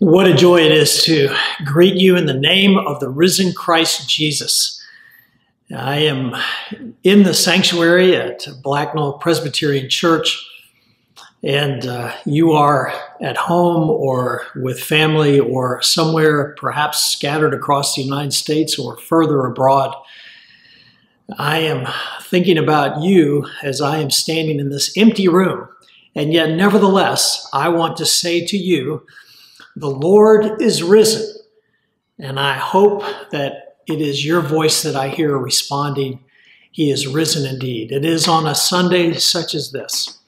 What a joy it is to greet you in the name of the risen Christ Jesus. I am in the sanctuary at Blacknall Presbyterian Church, and uh, you are at home or with family or somewhere perhaps scattered across the United States or further abroad. I am thinking about you as I am standing in this empty room, and yet, nevertheless, I want to say to you, the Lord is risen. And I hope that it is your voice that I hear responding, He is risen indeed. It is on a Sunday such as this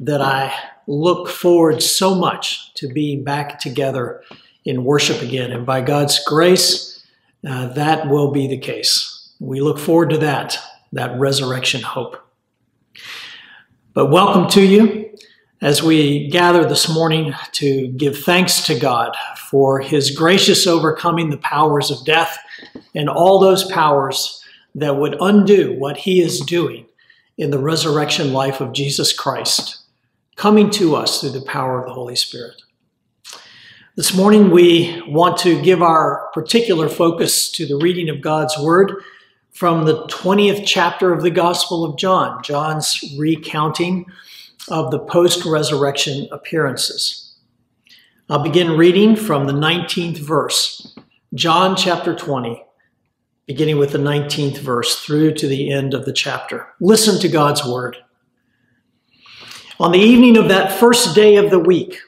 that I look forward so much to being back together in worship again. And by God's grace, uh, that will be the case. We look forward to that, that resurrection hope. But welcome to you as we gather this morning to give thanks to God for his gracious overcoming the powers of death and all those powers that would undo what he is doing in the resurrection life of Jesus Christ, coming to us through the power of the Holy Spirit. This morning, we want to give our particular focus to the reading of God's Word from the 20th chapter of the Gospel of John, John's recounting of the post resurrection appearances. I'll begin reading from the 19th verse, John chapter 20, beginning with the 19th verse through to the end of the chapter. Listen to God's word. On the evening of that first day of the week,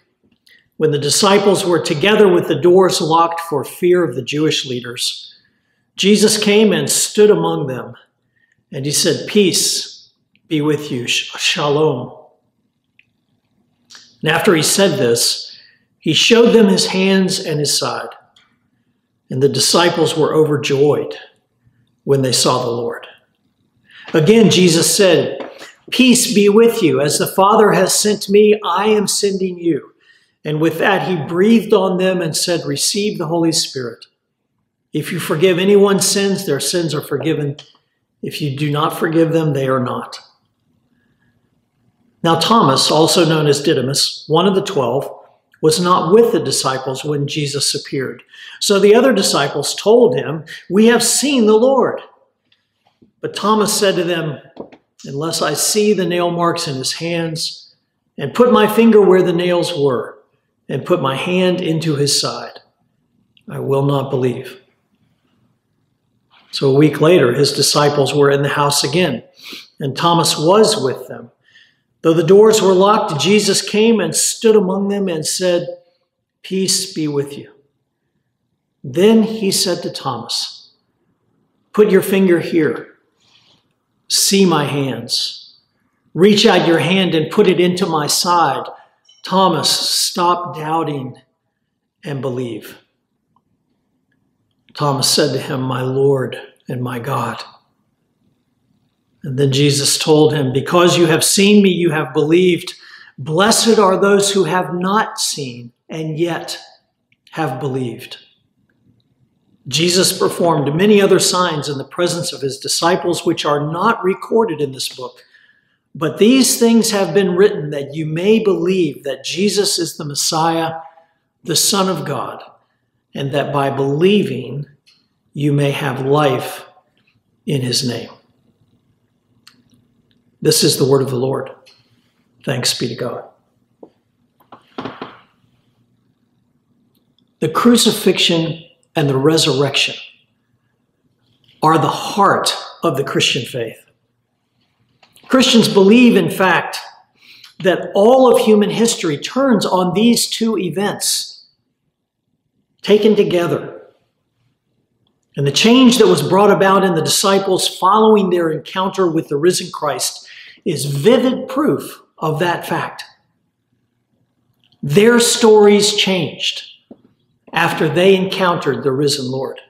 when the disciples were together with the doors locked for fear of the Jewish leaders, Jesus came and stood among them, and he said, Peace be with you, shalom. And after he said this, he showed them his hands and his side. And the disciples were overjoyed when they saw the Lord. Again, Jesus said, Peace be with you. As the Father has sent me, I am sending you. And with that, he breathed on them and said, Receive the Holy Spirit. If you forgive anyone's sins, their sins are forgiven. If you do not forgive them, they are not. Now, Thomas, also known as Didymus, one of the twelve, was not with the disciples when Jesus appeared. So the other disciples told him, We have seen the Lord. But Thomas said to them, Unless I see the nail marks in his hands, and put my finger where the nails were, and put my hand into his side, I will not believe. So a week later, his disciples were in the house again, and Thomas was with them. Though the doors were locked, Jesus came and stood among them and said, Peace be with you. Then he said to Thomas, Put your finger here. See my hands. Reach out your hand and put it into my side. Thomas, stop doubting and believe. Thomas said to him, My Lord and my God. And then Jesus told him, Because you have seen me, you have believed. Blessed are those who have not seen and yet have believed. Jesus performed many other signs in the presence of his disciples, which are not recorded in this book. But these things have been written that you may believe that Jesus is the Messiah, the Son of God, and that by believing you may have life in his name. This is the word of the Lord. Thanks be to God. The crucifixion and the resurrection are the heart of the Christian faith. Christians believe, in fact, that all of human history turns on these two events taken together. And the change that was brought about in the disciples following their encounter with the risen Christ is vivid proof of that fact. Their stories changed after they encountered the risen Lord.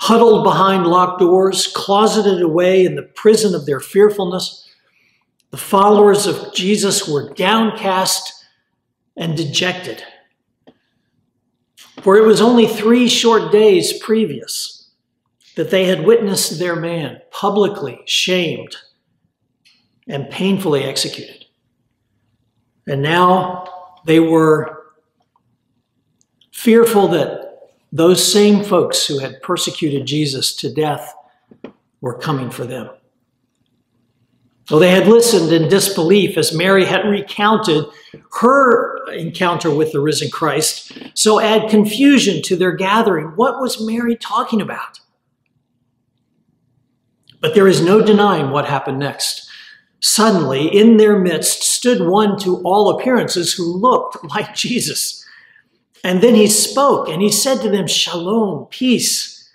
Huddled behind locked doors, closeted away in the prison of their fearfulness, the followers of Jesus were downcast and dejected. For it was only three short days previous that they had witnessed their man publicly shamed and painfully executed. And now they were fearful that those same folks who had persecuted Jesus to death were coming for them. Well, they had listened in disbelief as Mary had recounted her encounter with the risen Christ. So add confusion to their gathering. What was Mary talking about? But there is no denying what happened next. Suddenly, in their midst stood one to all appearances who looked like Jesus. And then he spoke and he said to them, Shalom, peace.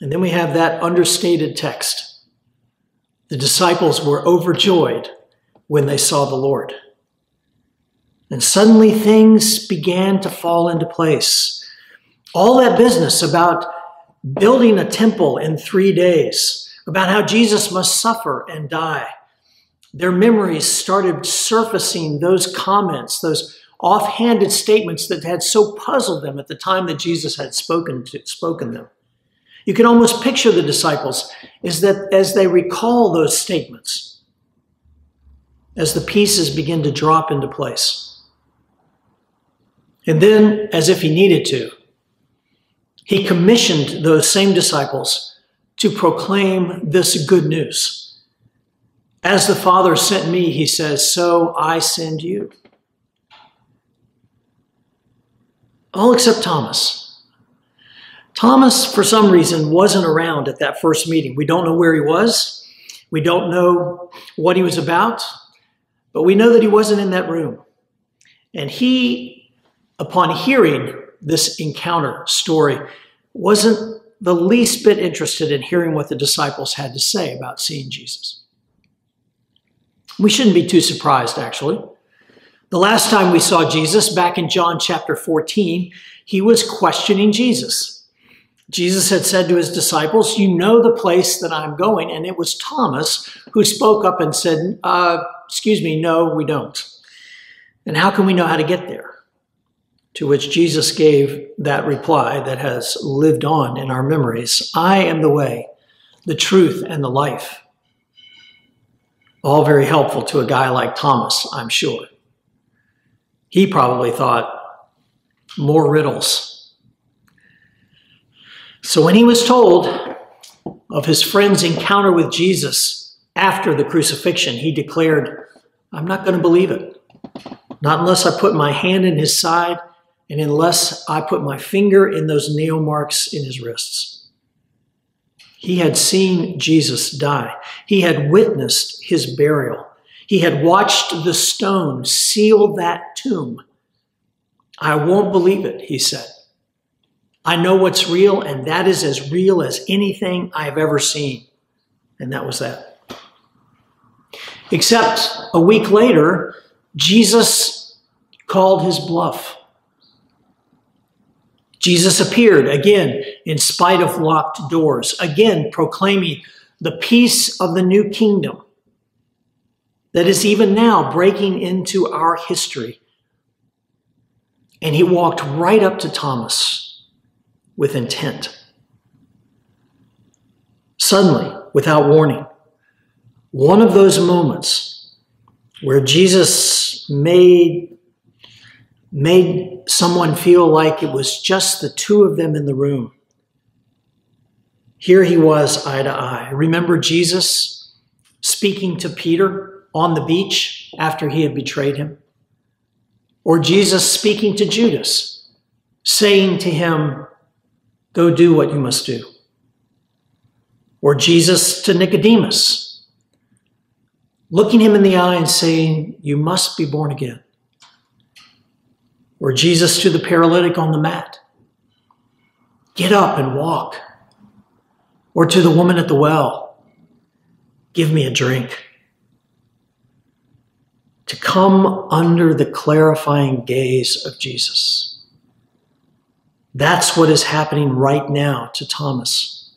And then we have that understated text. The disciples were overjoyed when they saw the Lord. And suddenly things began to fall into place. All that business about building a temple in three days, about how Jesus must suffer and die. Their memories started surfacing those comments, those offhanded statements that had so puzzled them at the time that Jesus had spoken to, spoken them. You can almost picture the disciples is that as they recall those statements, as the pieces begin to drop into place. And then, as if he needed to, he commissioned those same disciples to proclaim this good news. As the Father sent me, he says, so I send you. All except Thomas. Thomas, for some reason, wasn't around at that first meeting. We don't know where he was. We don't know what he was about, but we know that he wasn't in that room. And he, upon hearing this encounter story, wasn't the least bit interested in hearing what the disciples had to say about seeing Jesus. We shouldn't be too surprised, actually. The last time we saw Jesus, back in John chapter 14, he was questioning Jesus. Jesus had said to his disciples, You know the place that I'm going. And it was Thomas who spoke up and said, uh, Excuse me, no, we don't. And how can we know how to get there? To which Jesus gave that reply that has lived on in our memories I am the way, the truth, and the life. All very helpful to a guy like Thomas, I'm sure. He probably thought, more riddles. So when he was told of his friend's encounter with Jesus after the crucifixion, he declared, I'm not going to believe it. Not unless I put my hand in his side and unless I put my finger in those nail marks in his wrists. He had seen Jesus die. He had witnessed his burial. He had watched the stone seal that tomb. I won't believe it, he said. I know what's real, and that is as real as anything I've ever seen. And that was that. Except a week later, Jesus called his bluff. Jesus appeared again in spite of locked doors, again proclaiming the peace of the new kingdom that is even now breaking into our history. And he walked right up to Thomas with intent. Suddenly, without warning, one of those moments where Jesus made made someone feel like it was just the two of them in the room. Here he was, eye to eye. Remember Jesus speaking to Peter on the beach after he had betrayed him? Or Jesus speaking to Judas, saying to him, Go do what you must do. Or Jesus to Nicodemus, looking him in the eye and saying, You must be born again or Jesus to the paralytic on the mat. Get up and walk. Or to the woman at the well, give me a drink. To come under the clarifying gaze of Jesus. That's what is happening right now to Thomas.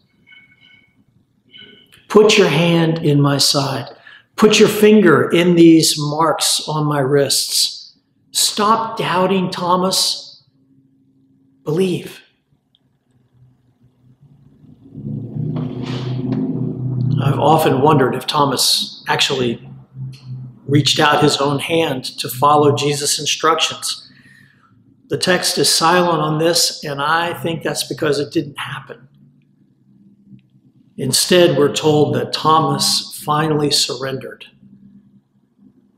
Put your hand in my side. Put your finger in these marks on my wrists Stop doubting, Thomas. Believe. I've often wondered if Thomas actually reached out his own hand to follow Jesus' instructions. The text is silent on this, and I think that's because it didn't happen. Instead, we're told that Thomas finally surrendered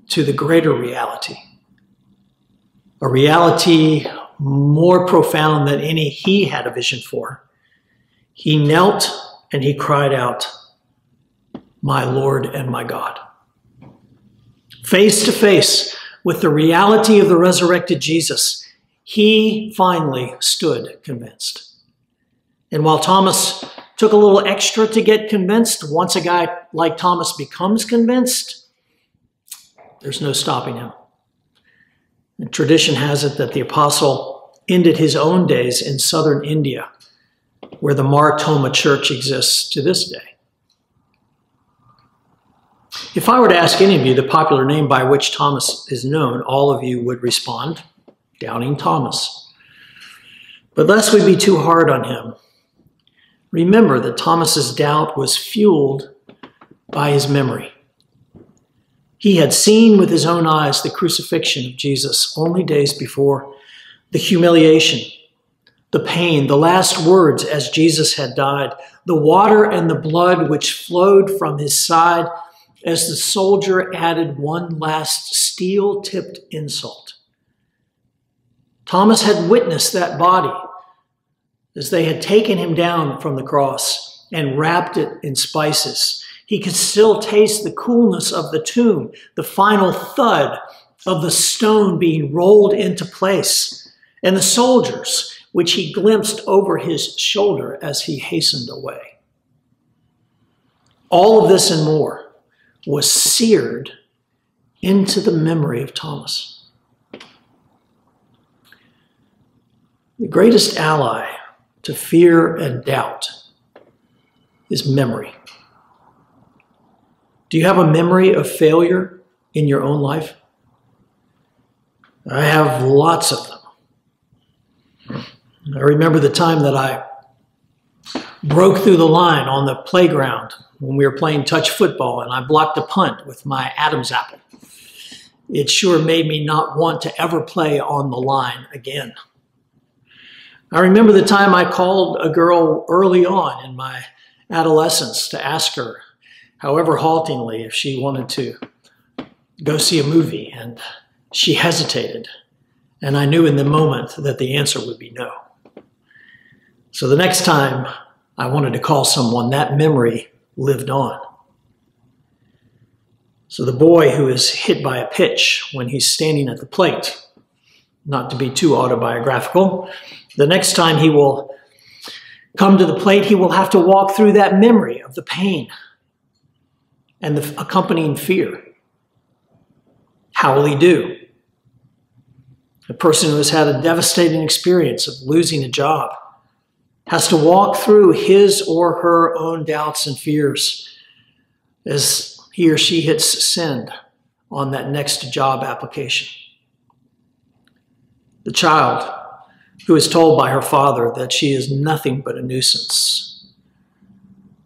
to the greater reality, a reality more profound than any he had a vision for. He knelt and he cried out, My Lord and my God. Face to face with the reality of the resurrected Jesus, he finally stood convinced. And while Thomas took a little extra to get convinced, once a guy like Thomas becomes convinced, there's no stopping him. Tradition has it that the apostle ended his own days in southern India, where the Mar Thoma church exists to this day. If I were to ask any of you the popular name by which Thomas is known, all of you would respond, Doubting Thomas. But lest we be too hard on him, remember that Thomas's doubt was fueled by his memory. He had seen with his own eyes the crucifixion of Jesus only days before, the humiliation, the pain, the last words as Jesus had died, the water and the blood which flowed from his side as the soldier added one last steel tipped insult. Thomas had witnessed that body as they had taken him down from the cross and wrapped it in spices. He could still taste the coolness of the tomb, the final thud of the stone being rolled into place, and the soldiers, which he glimpsed over his shoulder as he hastened away. All of this and more was seared into the memory of Thomas. The greatest ally to fear and doubt is memory. Do you have a memory of failure in your own life? I have lots of them. I remember the time that I broke through the line on the playground when we were playing touch football and I blocked a punt with my Adam's apple. It sure made me not want to ever play on the line again. I remember the time I called a girl early on in my adolescence to ask her, however haltingly, if she wanted to go see a movie, and she hesitated. And I knew in the moment that the answer would be no. So the next time I wanted to call someone, that memory lived on. So the boy who is hit by a pitch when he's standing at the plate, not to be too autobiographical, the next time he will come to the plate, he will have to walk through that memory of the pain and the accompanying fear. How will he do? A person who has had a devastating experience of losing a job has to walk through his or her own doubts and fears as he or she hits send on that next job application. The child who is told by her father that she is nothing but a nuisance.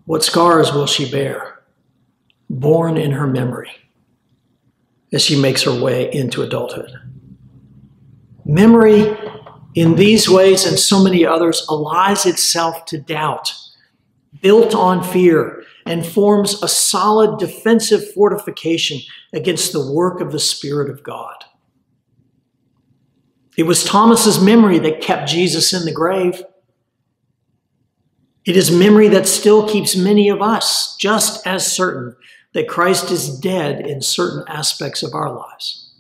What scars will she bear, born in her memory, as she makes her way into adulthood? Memory, in these ways and so many others, allies itself to doubt, built on fear, and forms a solid defensive fortification against the work of the Spirit of God. It was Thomas's memory that kept Jesus in the grave. It is memory that still keeps many of us just as certain that Christ is dead in certain aspects of our lives.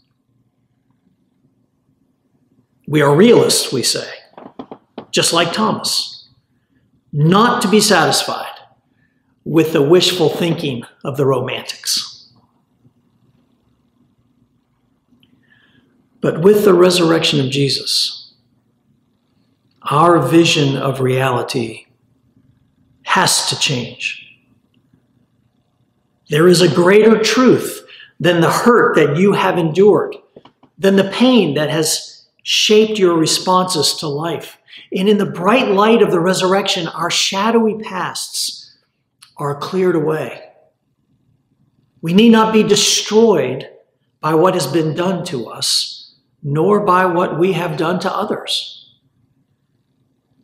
We are realists, we say, just like Thomas, not to be satisfied with the wishful thinking of the romantics. But with the resurrection of Jesus, our vision of reality has to change. There is a greater truth than the hurt that you have endured, than the pain that has shaped your responses to life. And in the bright light of the resurrection, our shadowy pasts are cleared away. We need not be destroyed by what has been done to us nor by what we have done to others.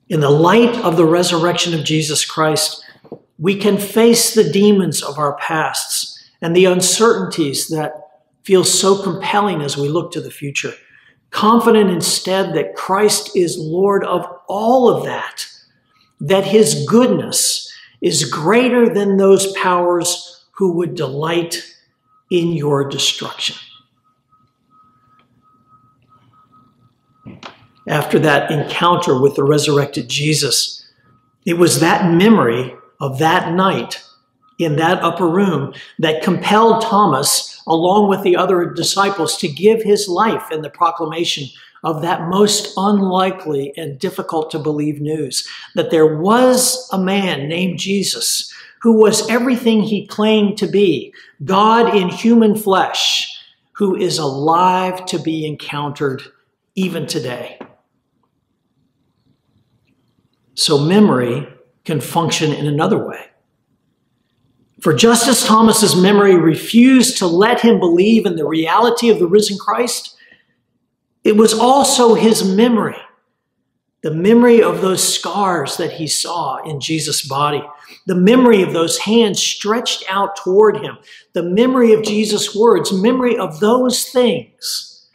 In the light of the resurrection of Jesus Christ, we can face the demons of our pasts and the uncertainties that feel so compelling as we look to the future. Confident instead that Christ is Lord of all of that, that his goodness is greater than those powers who would delight in your destruction. After that encounter with the resurrected Jesus, it was that memory of that night in that upper room that compelled Thomas, along with the other disciples, to give his life in the proclamation of that most unlikely and difficult to believe news that there was a man named Jesus who was everything he claimed to be God in human flesh, who is alive to be encountered even today. So, memory can function in another way. For just as Thomas's memory refused to let him believe in the reality of the risen Christ, it was also his memory, the memory of those scars that he saw in Jesus' body, the memory of those hands stretched out toward him, the memory of Jesus' words, memory of those things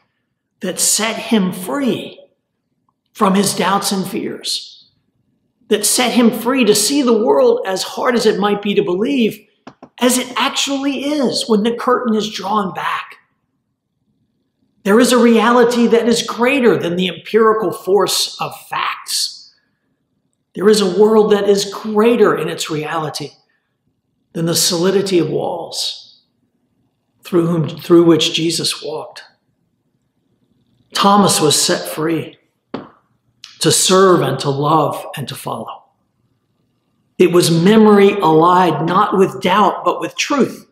that set him free from his doubts and fears, that set him free to see the world as hard as it might be to believe as it actually is when the curtain is drawn back. There is a reality that is greater than the empirical force of facts. There is a world that is greater in its reality than the solidity of walls through, whom, through which Jesus walked. Thomas was set free to serve and to love and to follow. It was memory allied not with doubt, but with truth.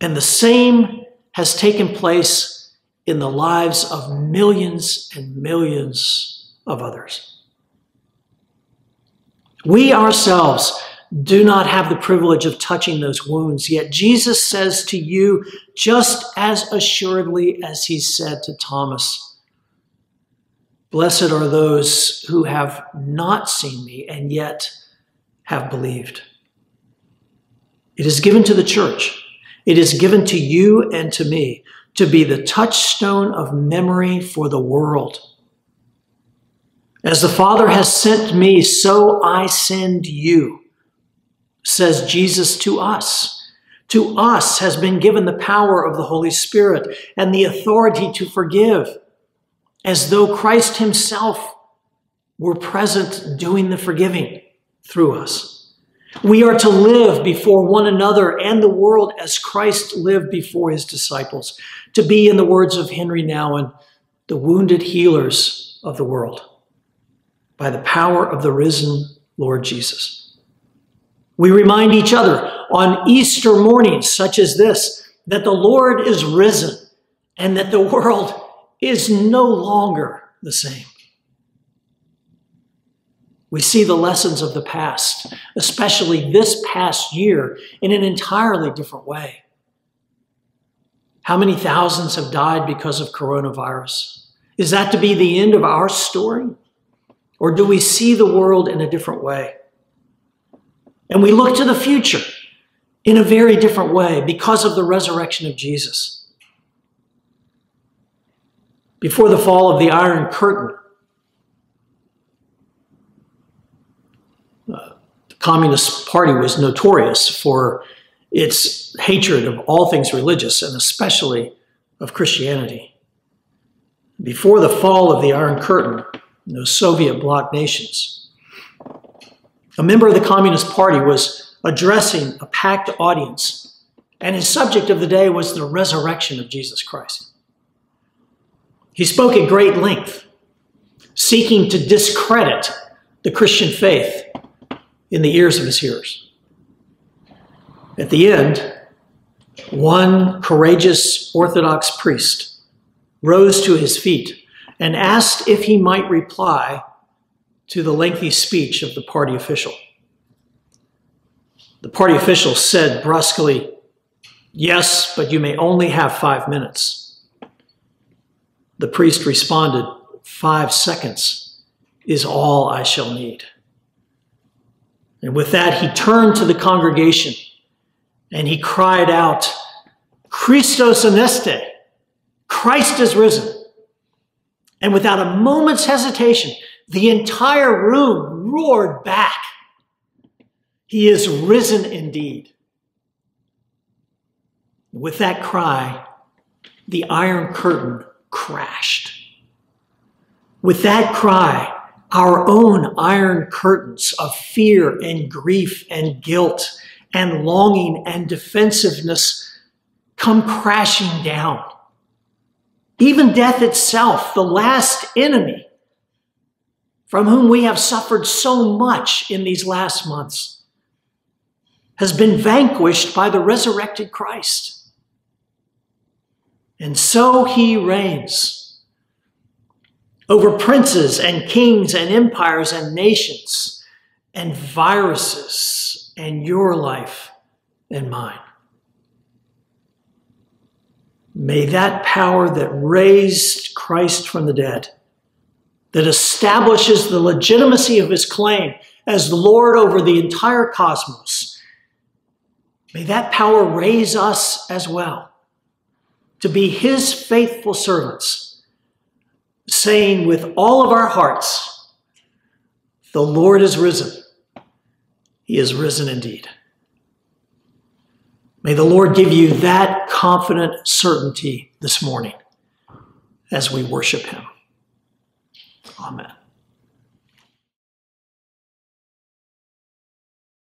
And the same has taken place in the lives of millions and millions of others. We ourselves do not have the privilege of touching those wounds, yet Jesus says to you just as assuredly as he said to Thomas, Blessed are those who have not seen me and yet have believed. It is given to the church. It is given to you and to me to be the touchstone of memory for the world. As the Father has sent me, so I send you, says Jesus to us. To us has been given the power of the Holy Spirit and the authority to forgive, as though Christ Himself were present doing the forgiving through us. We are to live before one another and the world as Christ lived before his disciples, to be, in the words of Henry Nouwen, the wounded healers of the world by the power of the risen Lord Jesus. We remind each other on Easter mornings such as this that the Lord is risen and that the world is no longer the same. We see the lessons of the past, especially this past year, in an entirely different way. How many thousands have died because of coronavirus? Is that to be the end of our story? Or do we see the world in a different way? And we look to the future in a very different way because of the resurrection of Jesus. Before the fall of the Iron Curtain, uh, the Communist Party was notorious for its hatred of all things religious and especially of Christianity. Before the fall of the Iron Curtain, those Soviet bloc nations, a member of the Communist Party was addressing a packed audience, and his subject of the day was the resurrection of Jesus Christ. He spoke at great length, seeking to discredit the Christian faith in the ears of his hearers. At the end, one courageous Orthodox priest rose to his feet and asked if he might reply to the lengthy speech of the party official. The party official said brusquely, Yes, but you may only have five minutes. The priest responded, Five seconds is all I shall need. And with that, he turned to the congregation and he cried out, Christos aneste, Christ is risen. And without a moment's hesitation, the entire room roared back, He is risen indeed. With that cry, the iron curtain crashed. With that cry, our own iron curtains of fear and grief and guilt and longing and defensiveness come crashing down. Even death itself, the last enemy from whom we have suffered so much in these last months, has been vanquished by the resurrected Christ. And so he reigns over princes and kings and empires and nations and viruses and your life and mine. May that power that raised Christ from the dead, that establishes the legitimacy of his claim as Lord over the entire cosmos, may that power raise us as well to be his faithful servants, saying with all of our hearts, The Lord is risen. He is risen indeed. May the Lord give you that confident certainty this morning as we worship Him. Amen.